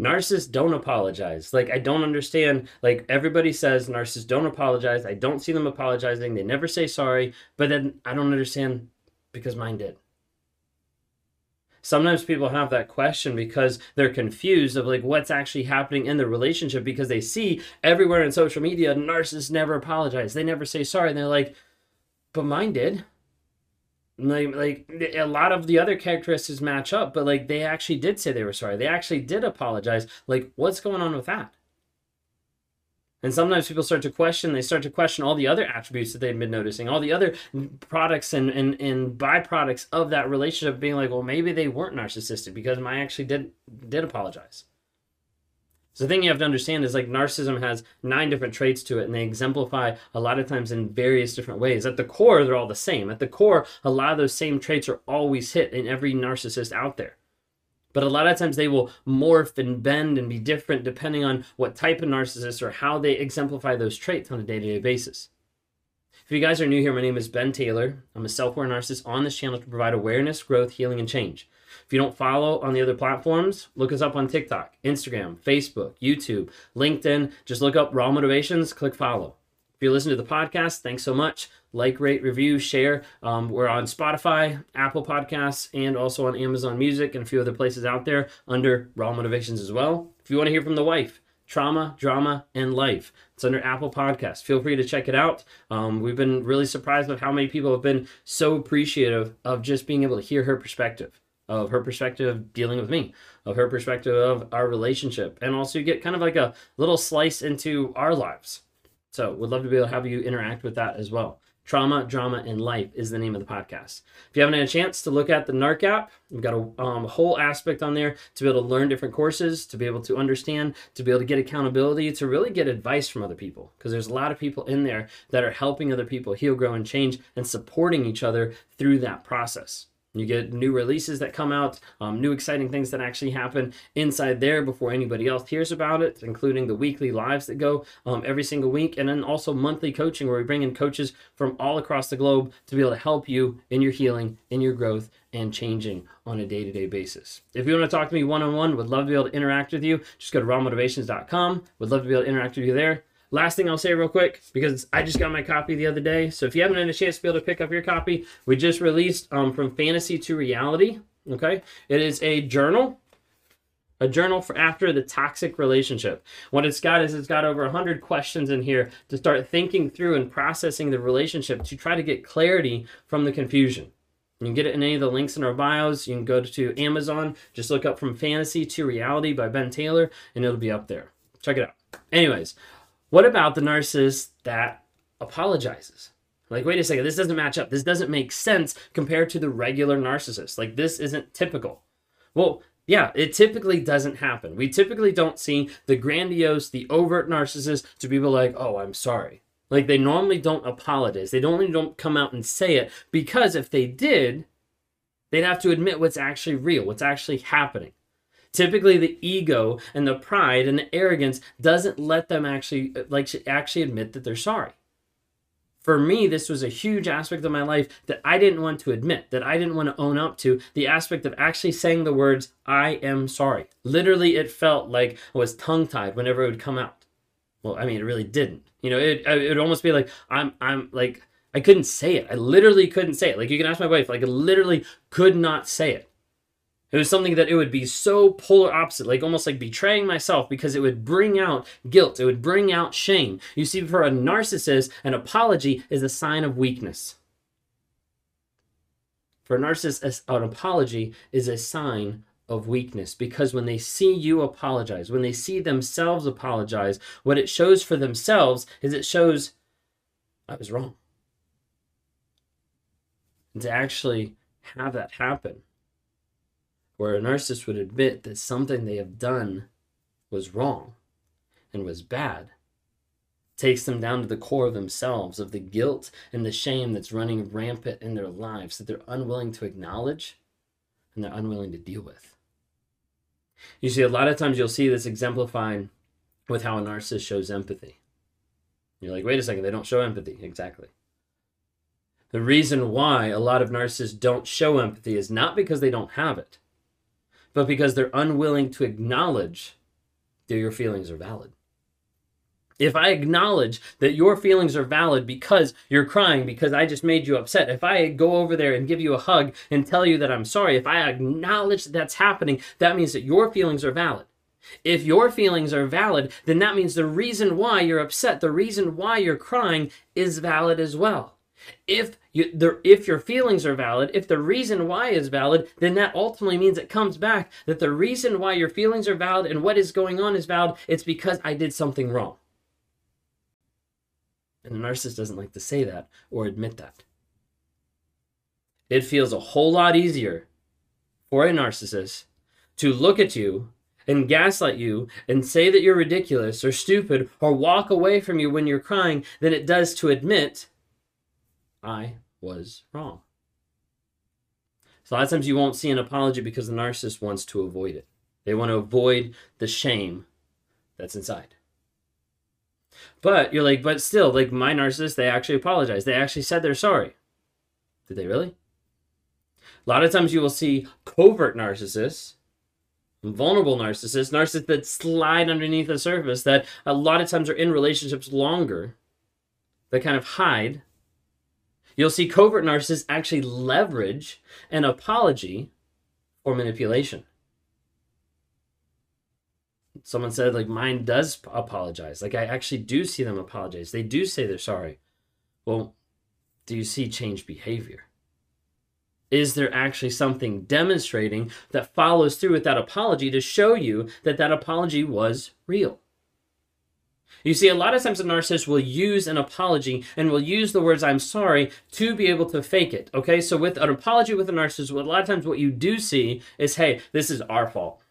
Narcissists don't apologize. Like I don't understand. Like everybody says narcissists don't apologize. I don't see them apologizing. They never say sorry. But then I don't understand because mine did. Sometimes people have that question because they're confused of like what's actually happening in the relationship because they see everywhere in social media narcissists never apologize. They never say sorry. And they're like, but mine did like like a lot of the other characteristics match up but like they actually did say they were sorry. They actually did apologize. Like what's going on with that? And sometimes people start to question they start to question all the other attributes that they've been noticing all the other products and, and and byproducts of that relationship being like well maybe they weren't narcissistic because my actually did did apologize so the thing you have to understand is like narcissism has nine different traits to it, and they exemplify a lot of times in various different ways. At the core, they're all the same. At the core, a lot of those same traits are always hit in every narcissist out there. But a lot of times they will morph and bend and be different depending on what type of narcissist or how they exemplify those traits on a day to day basis. If you guys are new here, my name is Ben Taylor. I'm a self aware narcissist on this channel to provide awareness, growth, healing, and change. If you don't follow on the other platforms, look us up on TikTok, Instagram, Facebook, YouTube, LinkedIn. Just look up Raw Motivations, click follow. If you listen to the podcast, thanks so much. Like, rate, review, share. Um, we're on Spotify, Apple Podcasts, and also on Amazon Music and a few other places out there under Raw Motivations as well. If you want to hear from the wife, trauma, drama, and life. It's under Apple Podcast. Feel free to check it out. Um, we've been really surprised with how many people have been so appreciative of just being able to hear her perspective of her perspective dealing with me, of her perspective of our relationship, and also you get kind of like a little slice into our lives. So, we'd love to be able to have you interact with that as well. Trauma, Drama, and Life is the name of the podcast. If you haven't had a chance to look at the NARC app, we've got a um, whole aspect on there to be able to learn different courses, to be able to understand, to be able to get accountability, to really get advice from other people. Because there's a lot of people in there that are helping other people heal, grow, and change and supporting each other through that process. You get new releases that come out, um, new exciting things that actually happen inside there before anybody else hears about it, including the weekly lives that go um, every single week, and then also monthly coaching where we bring in coaches from all across the globe to be able to help you in your healing, in your growth, and changing on a day to day basis. If you want to talk to me one on one, would love to be able to interact with you. Just go to rawmotivations.com. Would love to be able to interact with you there. Last thing I'll say real quick, because I just got my copy the other day. So if you haven't had a chance to be able to pick up your copy, we just released um, From Fantasy to Reality. Okay. It is a journal a journal for after the toxic relationship. What it's got is it's got over 100 questions in here to start thinking through and processing the relationship to try to get clarity from the confusion. You can get it in any of the links in our bios. You can go to Amazon, just look up From Fantasy to Reality by Ben Taylor, and it'll be up there. Check it out. Anyways, what about the narcissist that apologizes? Like, wait a second, this doesn't match up. This doesn't make sense compared to the regular narcissist. Like, this isn't typical. Well, yeah, it typically doesn't happen. We typically don't see the grandiose, the overt narcissist to people like, oh, I'm sorry. Like, they normally don't apologize. They normally don't come out and say it because if they did, they'd have to admit what's actually real, what's actually happening. Typically, the ego and the pride and the arrogance doesn't let them actually uh, like actually admit that they're sorry. For me, this was a huge aspect of my life that I didn't want to admit, that I didn't want to own up to. The aspect of actually saying the words, I am sorry. Literally, it felt like I was tongue tied whenever it would come out. Well, I mean, it really didn't. You know, it, uh, it would almost be like, I'm, I'm like, I couldn't say it. I literally couldn't say it. Like, you can ask my wife, like, I literally could not say it. It was something that it would be so polar opposite, like almost like betraying myself because it would bring out guilt. It would bring out shame. You see, for a narcissist, an apology is a sign of weakness. For a narcissist, an apology is a sign of weakness because when they see you apologize, when they see themselves apologize, what it shows for themselves is it shows I was wrong. And to actually have that happen where a narcissist would admit that something they have done was wrong and was bad takes them down to the core of themselves of the guilt and the shame that's running rampant in their lives that they're unwilling to acknowledge and they're unwilling to deal with. You see a lot of times you'll see this exemplified with how a narcissist shows empathy. You're like wait a second they don't show empathy. Exactly. The reason why a lot of narcissists don't show empathy is not because they don't have it but because they're unwilling to acknowledge that your feelings are valid. If I acknowledge that your feelings are valid because you're crying because I just made you upset, if I go over there and give you a hug and tell you that I'm sorry, if I acknowledge that that's happening, that means that your feelings are valid. If your feelings are valid, then that means the reason why you're upset, the reason why you're crying is valid as well. If you, the, if your feelings are valid, if the reason why is valid, then that ultimately means it comes back that the reason why your feelings are valid and what is going on is valid. It's because I did something wrong. And the narcissist doesn't like to say that or admit that. It feels a whole lot easier for a narcissist to look at you and gaslight you and say that you're ridiculous or stupid or walk away from you when you're crying than it does to admit I was wrong. So a lot of times you won't see an apology because the narcissist wants to avoid it. They want to avoid the shame that's inside. But you're like, but still, like my narcissist, they actually apologized. They actually said they're sorry. Did they really? A lot of times you will see covert narcissists, vulnerable narcissists, narcissists that slide underneath the surface, that a lot of times are in relationships longer, that kind of hide You'll see covert narcissists actually leverage an apology for manipulation. Someone said, like, mine does apologize. Like, I actually do see them apologize. They do say they're sorry. Well, do you see changed behavior? Is there actually something demonstrating that follows through with that apology to show you that that apology was real? You see, a lot of times a narcissist will use an apology and will use the words "I'm sorry" to be able to fake it. Okay, so with an apology with a narcissist, a lot of times what you do see is, "Hey, this is our fault."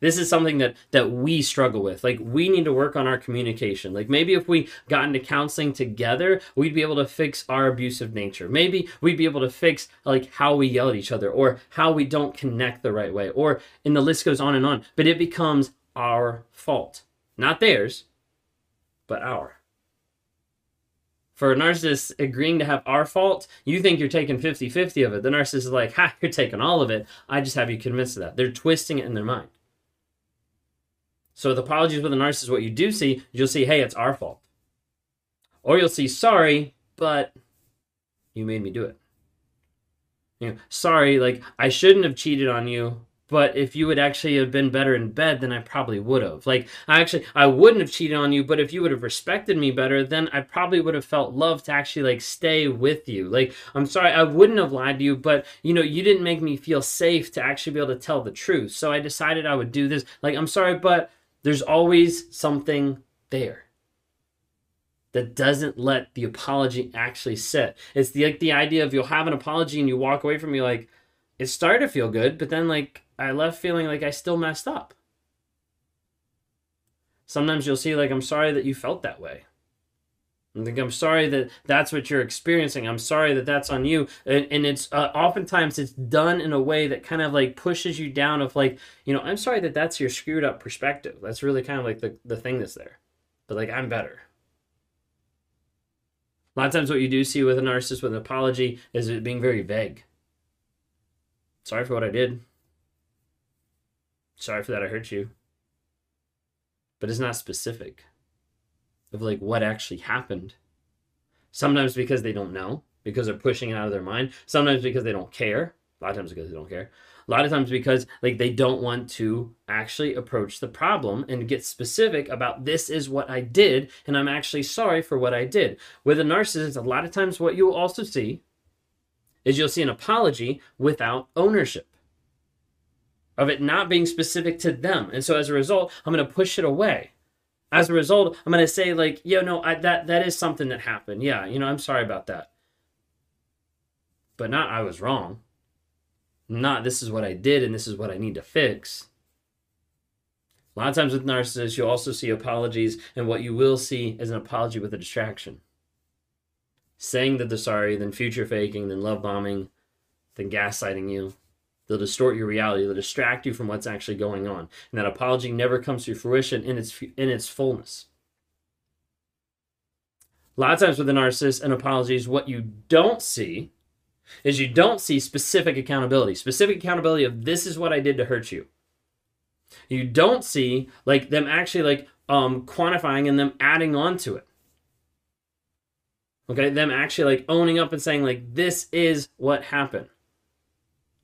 This is something that that we struggle with. Like we need to work on our communication. Like maybe if we got into counseling together, we'd be able to fix our abusive nature. Maybe we'd be able to fix like how we yell at each other or how we don't connect the right way or and the list goes on and on. But it becomes our fault. Not theirs, but our. For a narcissist agreeing to have our fault, you think you're taking 50 50 of it. The narcissist is like, ha, you're taking all of it. I just have you convinced of that. They're twisting it in their mind. So, with apologies with a narcissist, what you do see, you'll see, hey, it's our fault. Or you'll see, sorry, but you made me do it. You know, sorry, like, I shouldn't have cheated on you, but if you would actually have been better in bed then i probably would have. Like i actually i wouldn't have cheated on you but if you would have respected me better then i probably would have felt love to actually like stay with you. Like i'm sorry i wouldn't have lied to you but you know you didn't make me feel safe to actually be able to tell the truth. So i decided i would do this. Like i'm sorry but there's always something there that doesn't let the apology actually sit. It's the like the idea of you'll have an apology and you walk away from you like it started to feel good, but then like I left feeling like I still messed up. Sometimes you'll see, like, I'm sorry that you felt that way. I think I'm sorry that that's what you're experiencing. I'm sorry that that's on you. And, and it's uh, oftentimes it's done in a way that kind of like pushes you down of like, you know, I'm sorry that that's your screwed up perspective. That's really kind of like the, the thing that's there. But like, I'm better. A lot of times what you do see with a narcissist with an apology is it being very vague. Sorry for what I did. Sorry for that I hurt you. But it's not specific of like what actually happened. Sometimes because they don't know, because they're pushing it out of their mind. Sometimes because they don't care. A lot of times because they don't care. A lot of times because like they don't want to actually approach the problem and get specific about this is what I did and I'm actually sorry for what I did. With a narcissist, a lot of times what you'll also see is you'll see an apology without ownership of it not being specific to them. And so as a result, I'm going to push it away. As a result, I'm going to say like, "Yo, no, I, that that is something that happened. Yeah, you know, I'm sorry about that." But not I was wrong not this is what I did and this is what I need to fix. A lot of times with narcissists, you'll also see apologies, and what you will see is an apology with a distraction. Saying that they're sorry, then future faking, then love bombing, then gaslighting you. They'll distort your reality. They'll distract you from what's actually going on. And that apology never comes to fruition in its in its fullness. A lot of times with a narcissist, an apology is what you don't see is you don't see specific accountability, specific accountability of this is what I did to hurt you. You don't see like them actually like um quantifying and them adding on to it. Okay, them actually like owning up and saying like this is what happened.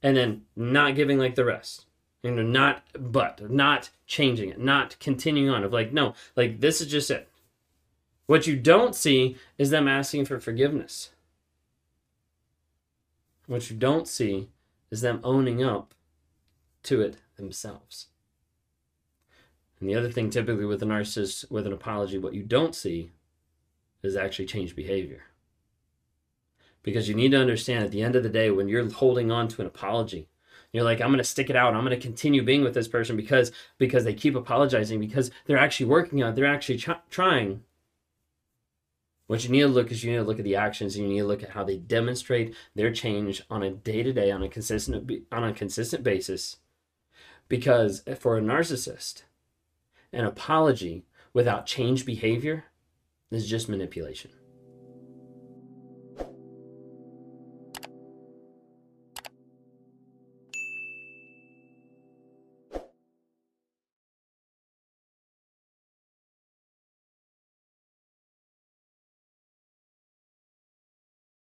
And then not giving like the rest. You know, not but not changing it, not continuing on of like no, like this is just it. What you don't see is them asking for forgiveness. What you don't see is them owning up to it themselves. And the other thing, typically with a narcissist, with an apology, what you don't see is actually change behavior. Because you need to understand at the end of the day, when you're holding on to an apology, you're like, I'm going to stick it out. I'm going to continue being with this person because because they keep apologizing because they're actually working on it. They're actually ch- trying. What you need to look is you need to look at the actions and you need to look at how they demonstrate their change on a day to day, on a consistent on a consistent basis. Because for a narcissist, an apology without change behavior is just manipulation.